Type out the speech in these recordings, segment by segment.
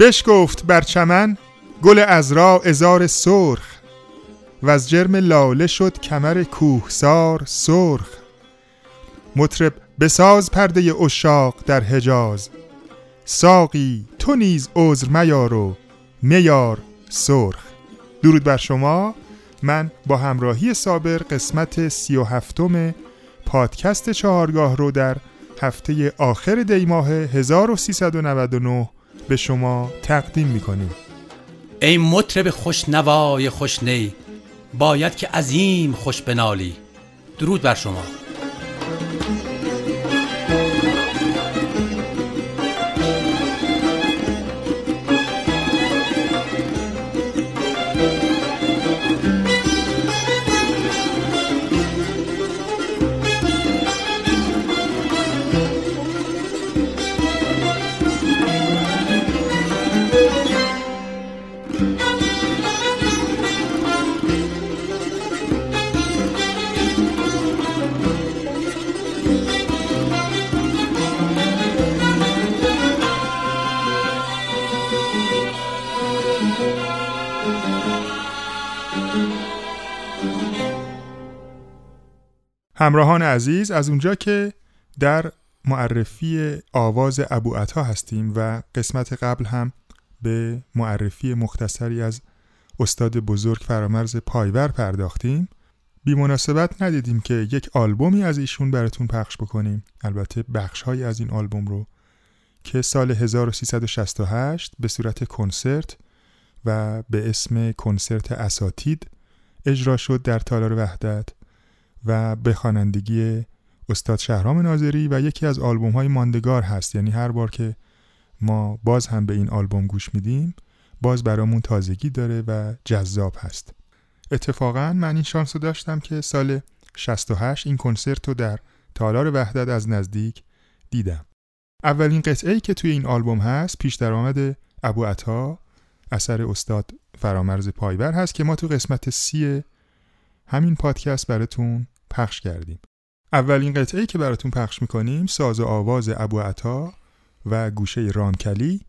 بشکفت بر چمن گل ازرا ازار سرخ و از جرم لاله شد کمر کوهسار سرخ. مطرب بساز پرده اشاق در حجاز ساقی تو نیز عذر میار و میار سرخ. درود بر شما من با همراهی صابر قسمت سی و هفتم پادکست چهارگاه رو در هفته آخر دی ماه 1399 به شما تقدیم می‌کنیم. ای مطرب خوشنوای خوشنی باید که عظیم خوش بنالی. درود بر شما. همراهان عزیز از اونجا که در معرفی آواز ابو عطا هستیم و قسمت قبل هم به معرفی مختصری از استاد بزرگ فرامرز پایور پرداختیم. بی مناسبت ندیدیم که یک آلبومی از ایشون براتون پخش بکنیم. البته بخش های از این آلبوم رو که سال 1368 به صورت کنسرت و به اسم کنسرت اساتید اجرا شد در تالار وحدت. و به خوانندگی استاد شهرام ناظری و یکی از آلبوم های ماندگار هست. یعنی هر بار که ما باز هم به این آلبوم گوش میدیم باز برامون تازگی داره و جذاب هست. اتفاقا من این شانس رو داشتم که سال 68 این کنسرت رو در تالار وحدت از نزدیک دیدم. اولین قطعه ای که توی این آلبوم هست پیش درآمد ابو عطا اثر استاد فرامرز پایبر هست که ما تو قسمت سی همین پادکست براتون پخش کردیم. اولین قطعه که براتون پخش می‌کنیم ساز و آواز ابو عطا و گوشه رامکلی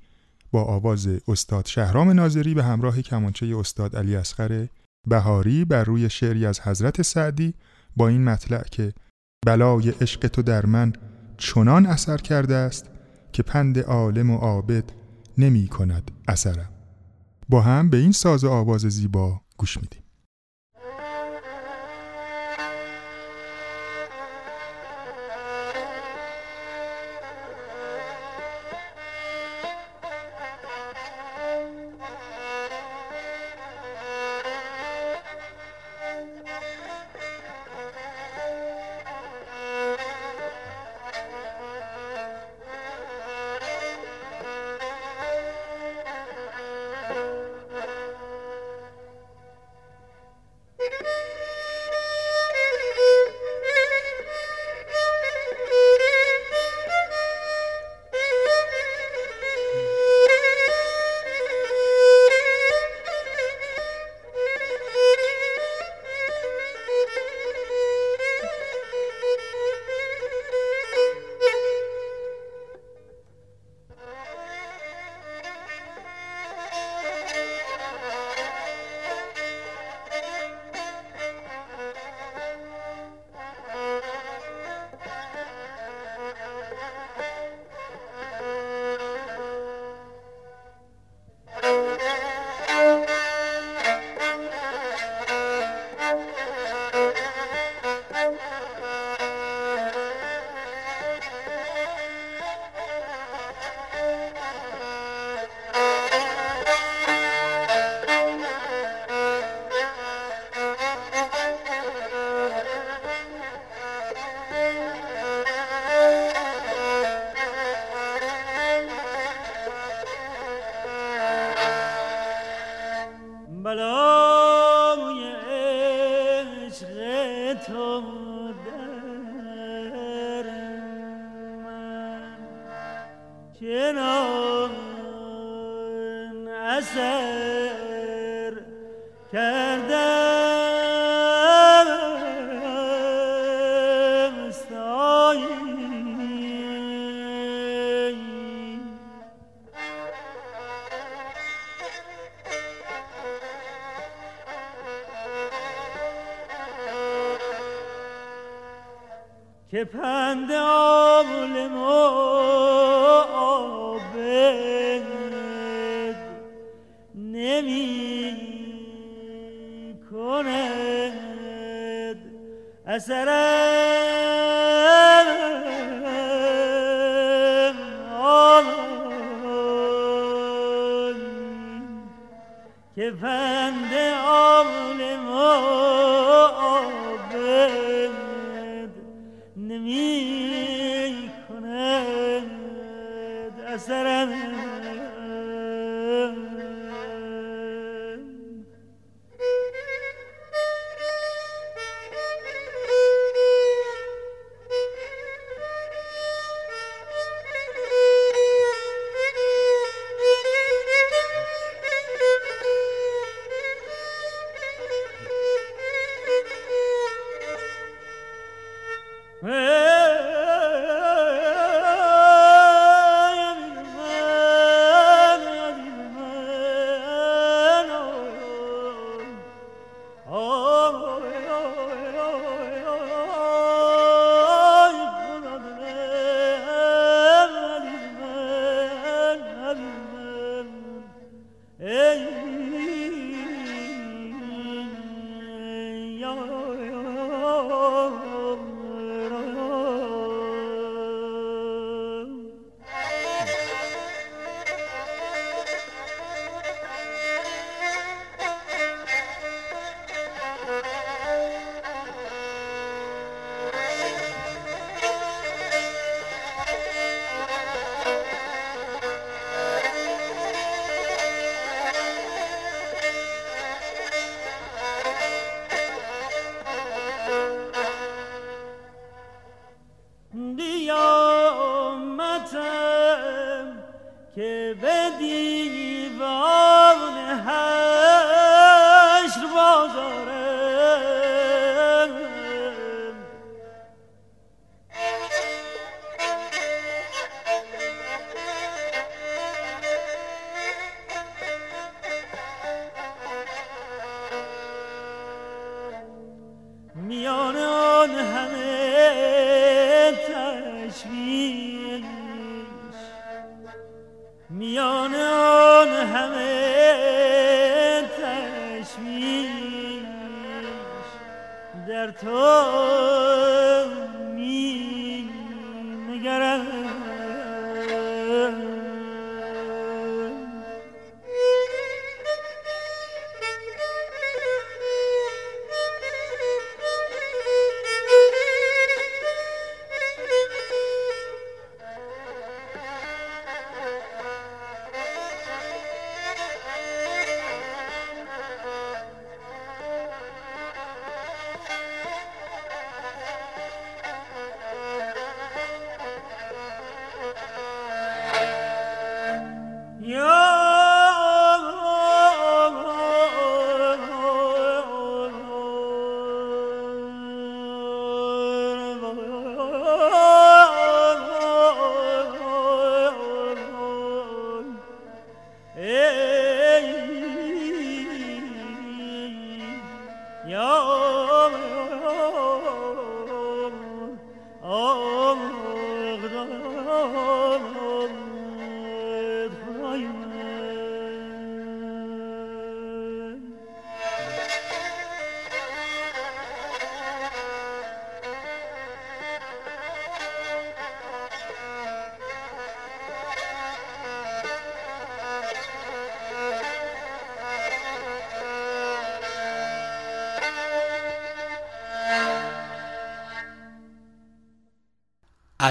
با آواز استاد شهرام ناظری به همراه کمانچه استاد علی اصغر بهاری بر روی شعری از حضرت سعدی با این مطلع که بلای عشق تو در من چنان اثر کرده است که پند عالم و عابد نمی کند اثرم. با هم به این ساز و آواز زیبا گوش میدیم. که پند عالم آبد نمی کند که پند عالم نمی کند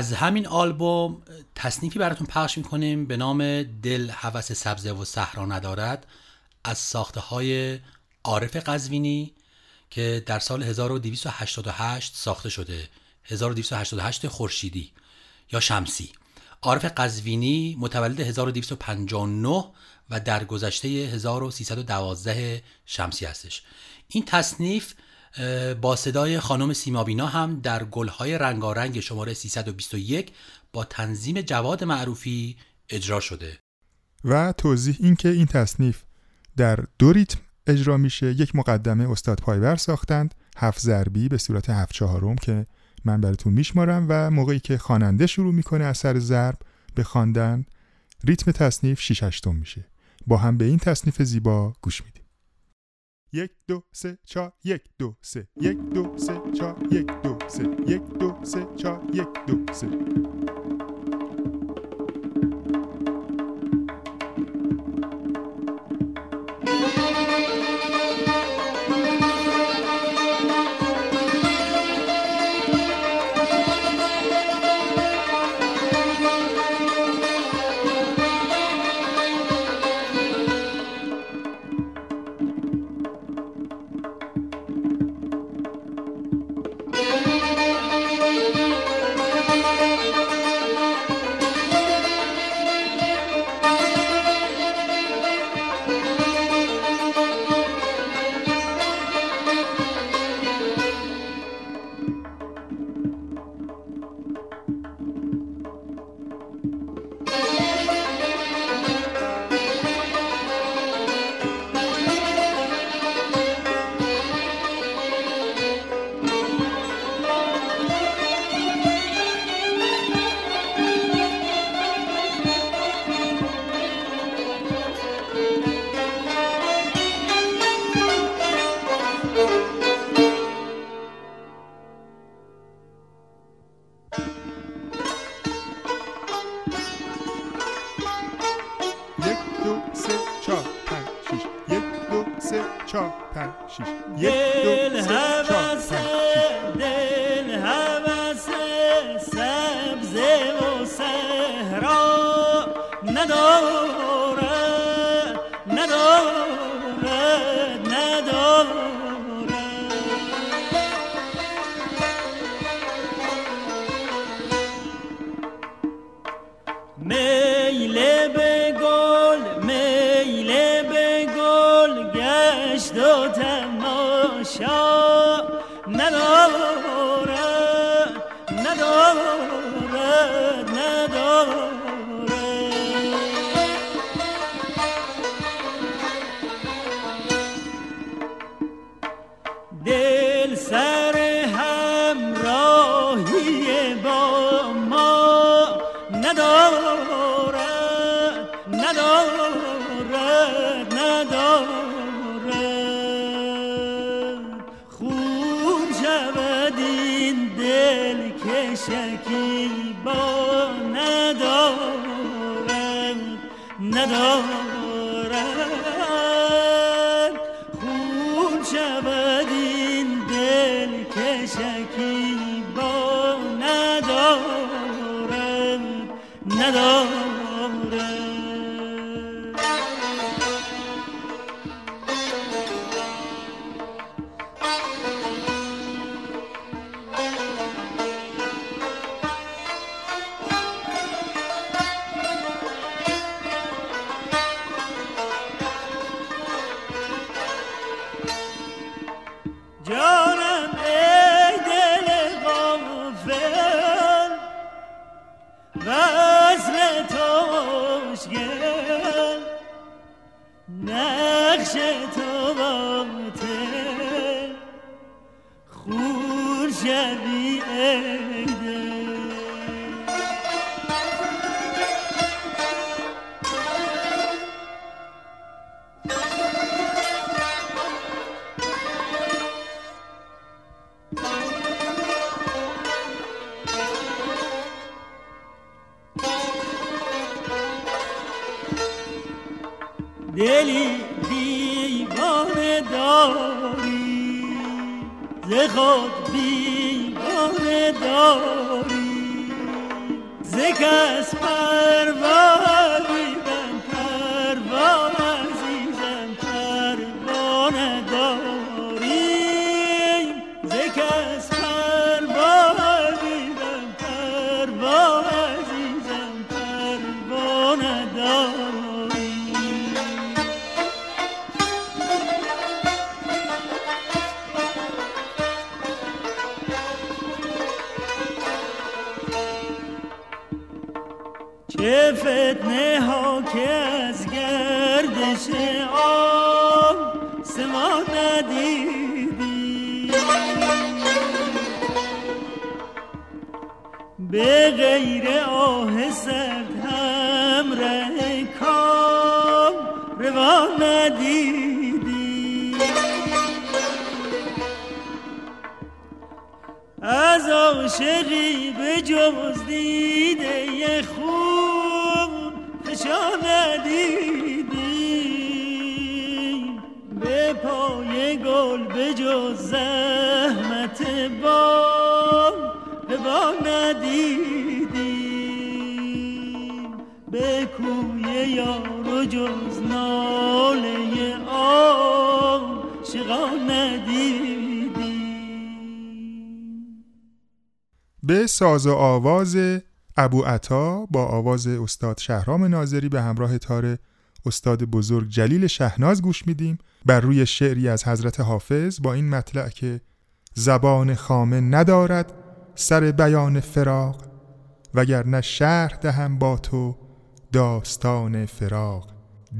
از همین آلبوم تصنیفی براتون پخش می‌کنیم به نام دل هوس سبزه و صحرا ندارد از ساخته های عارف قزوینی که در سال 1288 ساخته شده. 1288 خورشیدی یا شمسی. عارف قزوینی متولد 1259 و در گذشته 1312 شمسی هستش. این تصنیف با صدای خانم سیمابینا هم در گلهای رنگارنگ شماره 321 با تنظیم جواد معروفی اجرا شده. و توضیح اینکه این تصنیف در دو ریتم اجرا میشه. یک مقدمه استاد پایور ساختند هفت ضربی به صورت هفت چهارم که من براتون میشمارم و موقعی که خواننده شروع می‌کنه اثر ضرب به خواندن ریتم تصنیف 6 میشه. با هم به این تصنیف زیبا گوش میدیم. یک دو سه چهار یک دو سه. یک دو سه چهار یک دو سه. یک دو سه چهار یک دو سه. گذشت و تماشا ندارد ندارد ندارد love. خوشگل نقش تو باطل خون شبیه خود بیگانه داری. ز پرواز پروا غیر آه سرد هم ره کام روان ندیدی. از عاشقی به جز دیده خوب فشان ندیدی. به پای گل به جز زحمت به با ندیدیم به کوی یار و جز ناله به ساز و آواز ابو عطا با آواز استاد شهرام ناظری به همراه تار استاد بزرگ جلیل شهناز گوش میدیم. بر روی شعری از حضرت حافظ با این مطلع که زبان خامه ندارد سر بیان فراق وگرنه شرح دهم با تو داستان فراق.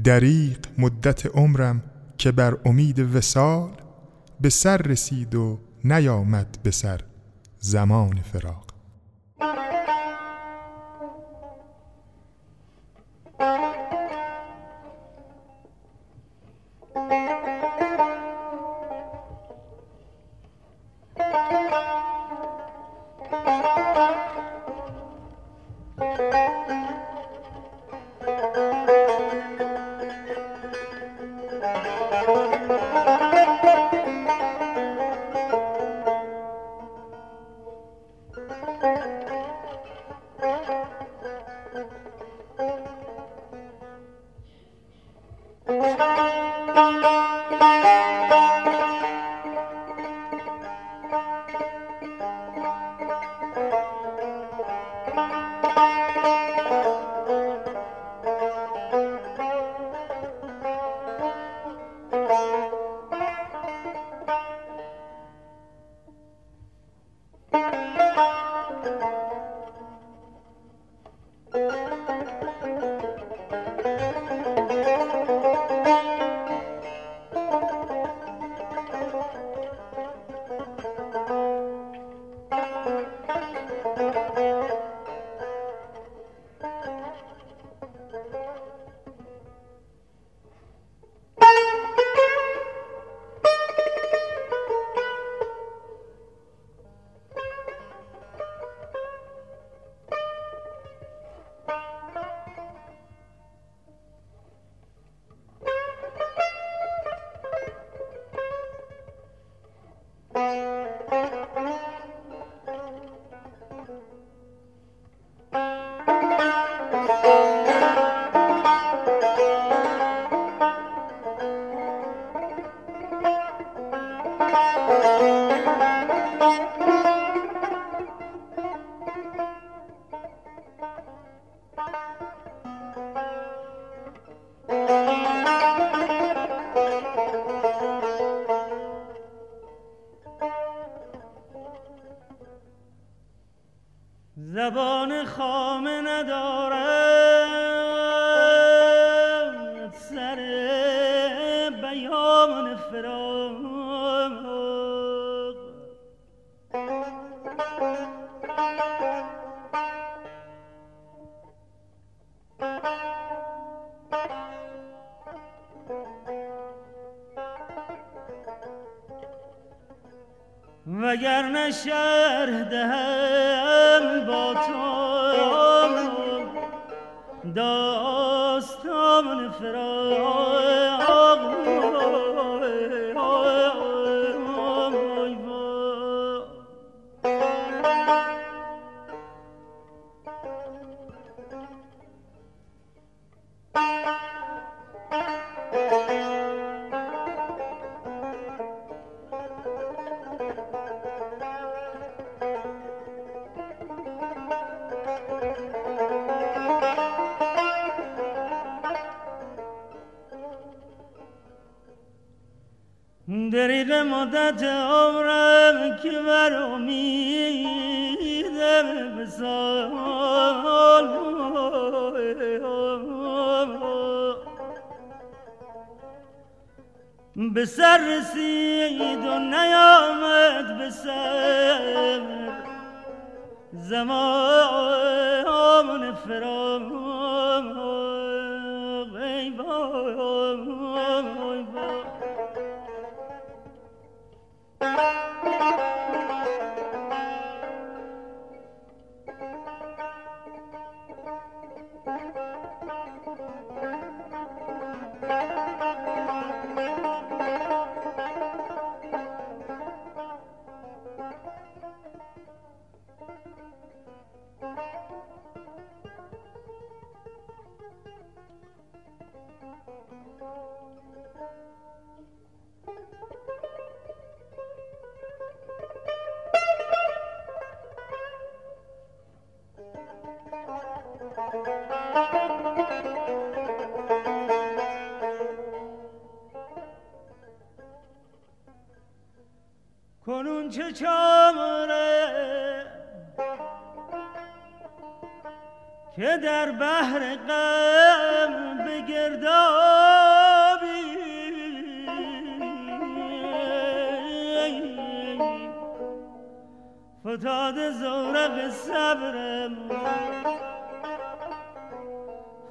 دریق مدت عمرم که بر امید وسال به سر رسید و نیامد به سر زمان فراق. زبان دریغ مدت عمرم که بر امیدم بسال به سر رسید و نیامد به سر. زمان فراق چه چاره؟ که در بحر غم بگردابی. فتاد زورق صبرم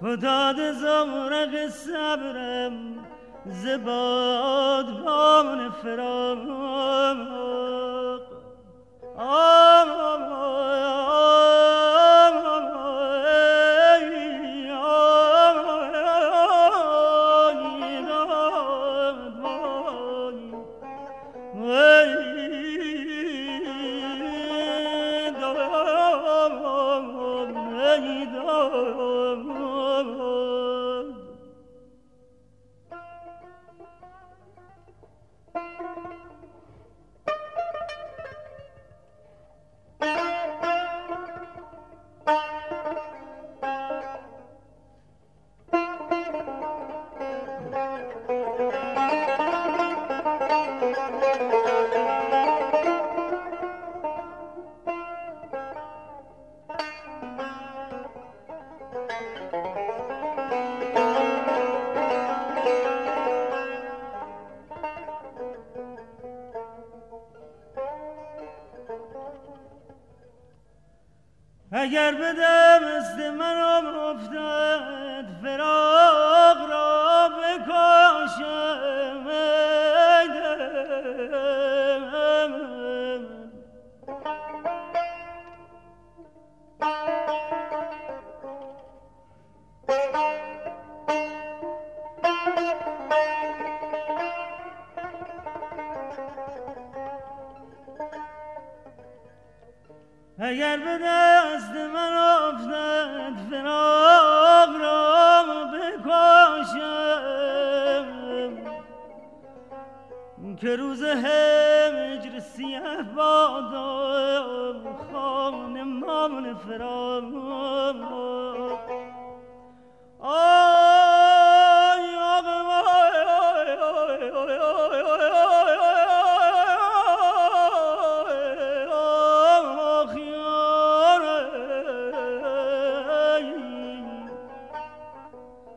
فتاد زورق صبرم زباد بان فراق اگر به دست منم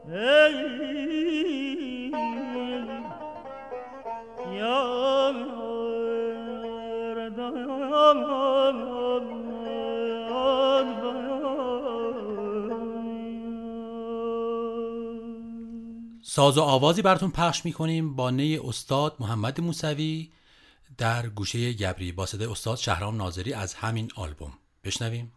ساز و آوازی براتون پخش می‌کنیم با نی استاد محمد موسوی در گوشه گبری با صدای استاد شهرام ناظری از همین آلبوم. بشنویم.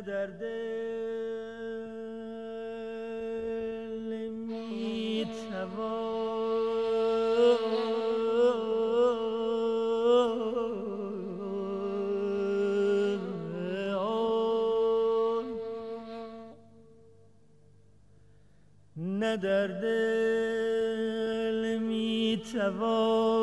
در دل می نه در دل می توان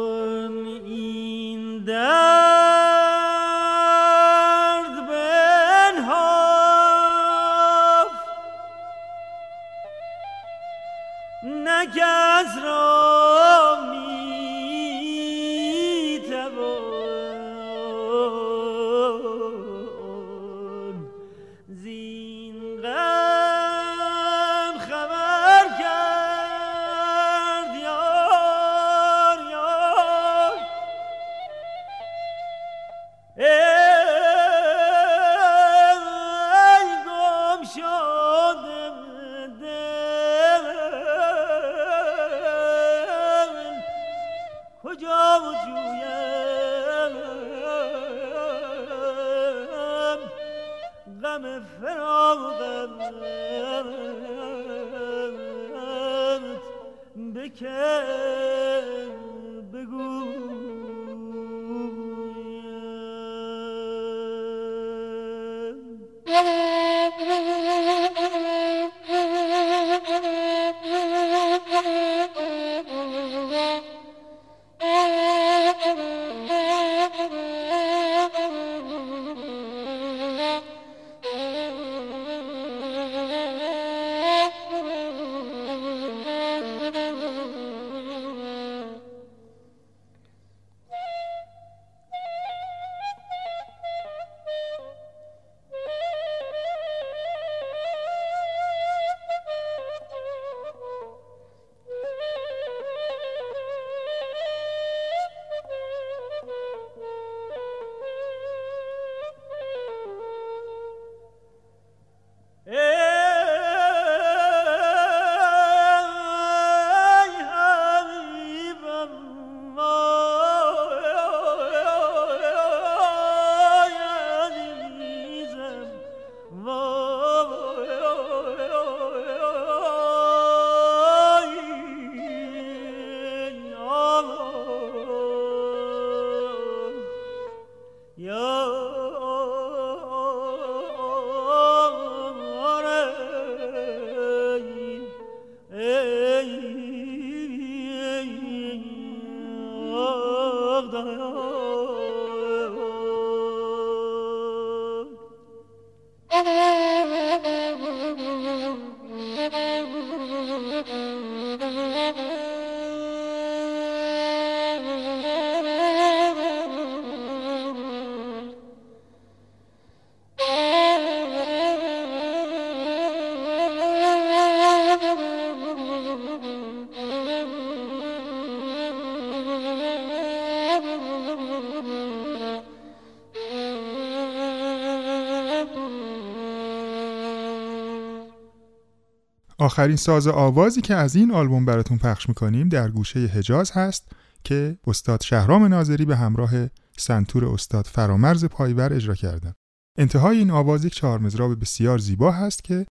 آخرین ساز آوازی که از این آلبوم براتون پخش می‌کنیم در گوشه حجاز هست که استاد شهرام ناظری به همراه سنتور استاد فرامرز پایور اجرا کردن. انتهای این آواز یک چهار مزراب بسیار زیبا هست که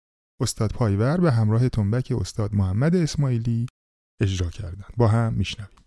استاد پایور به همراه تنبک استاد محمد اسماعیلی اجرا کردند. با هم میشنویم.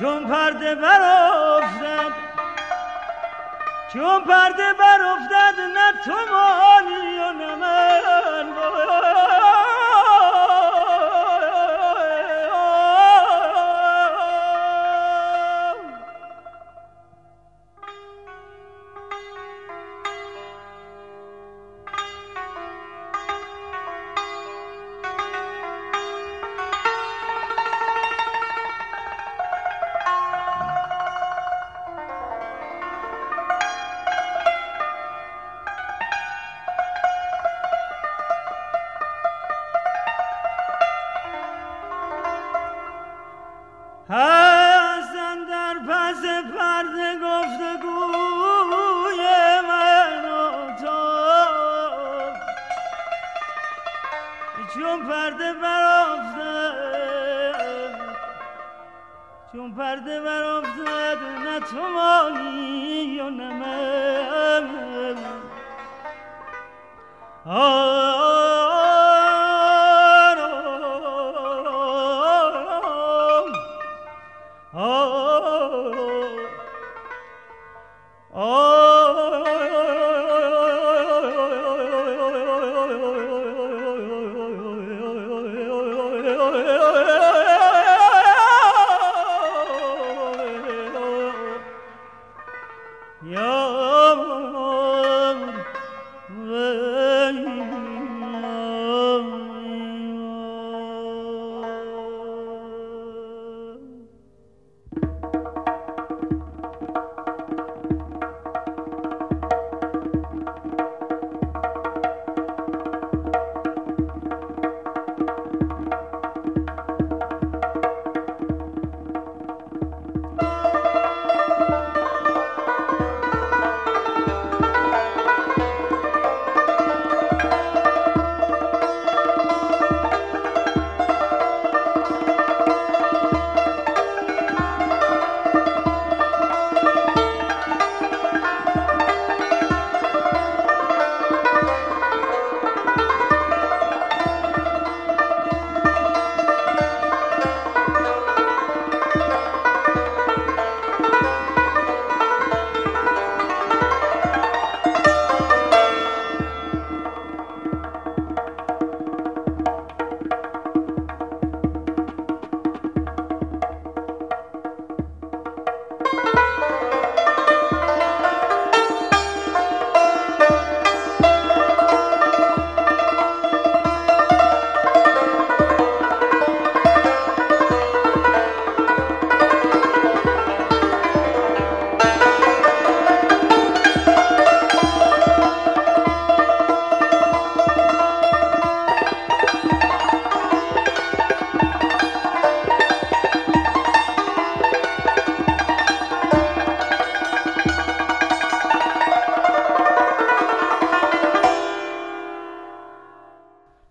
چون پرده بر افتد چون پرده بر افتد نه تو مانی و نه من.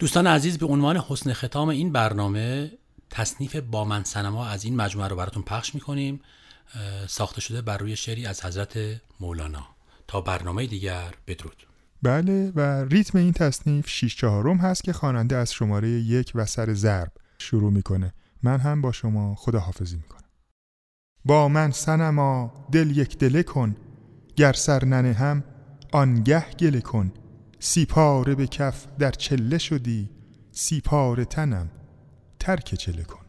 دوستان عزیز به عنوان حسن ختام این برنامه تصنیف با من سنما از این مجموعه رو براتون پخش می‌کنیم. ساخته شده بر روی شعری از حضرت مولانا. تا برنامه دیگر بدرود. بله و ریتم این تصنیف 6 چهارم هست که خواننده از شماره یک و سر ضرب شروع می‌کنه. من هم با شما خداحافظی می‌کنم. با من سنما دل یک دله کن. گر سر ننه هم آنگه گله کن. سیپاره به کف در چله شدی سیپاره تنم ترک چله کن.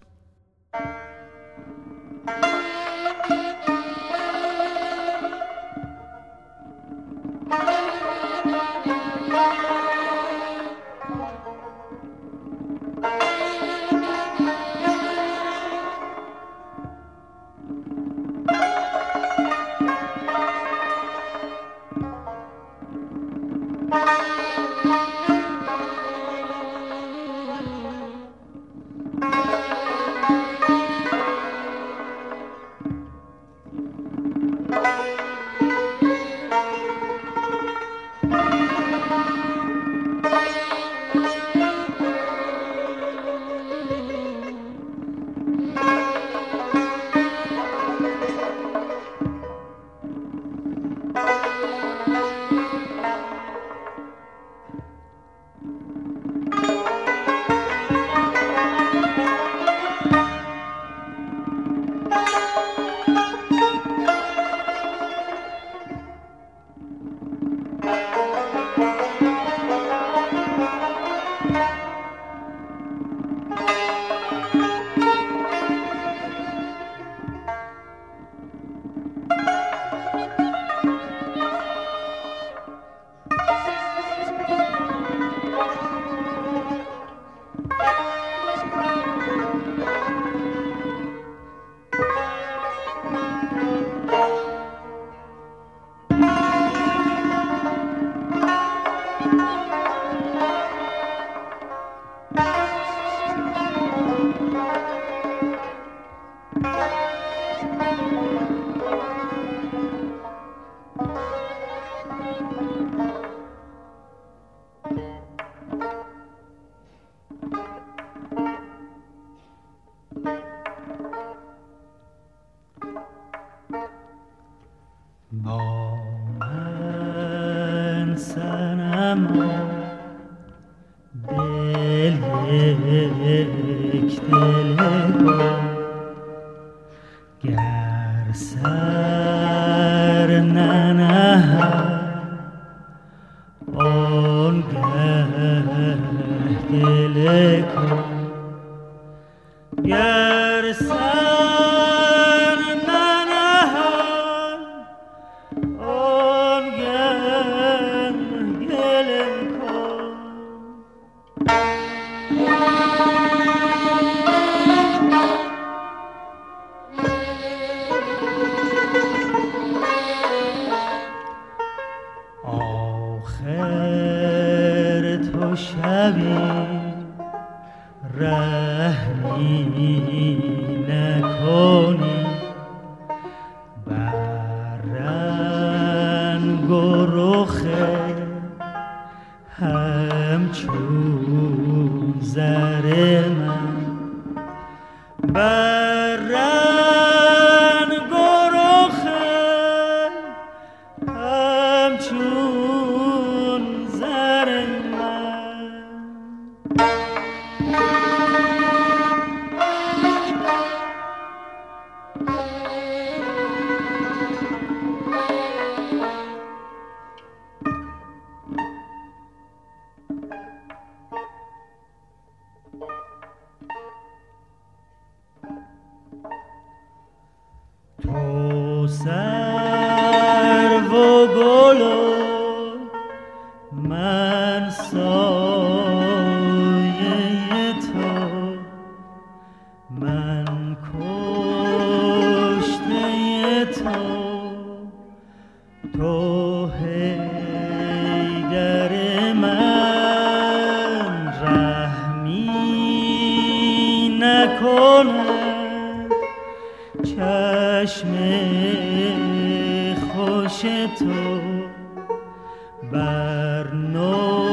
أبي نوه و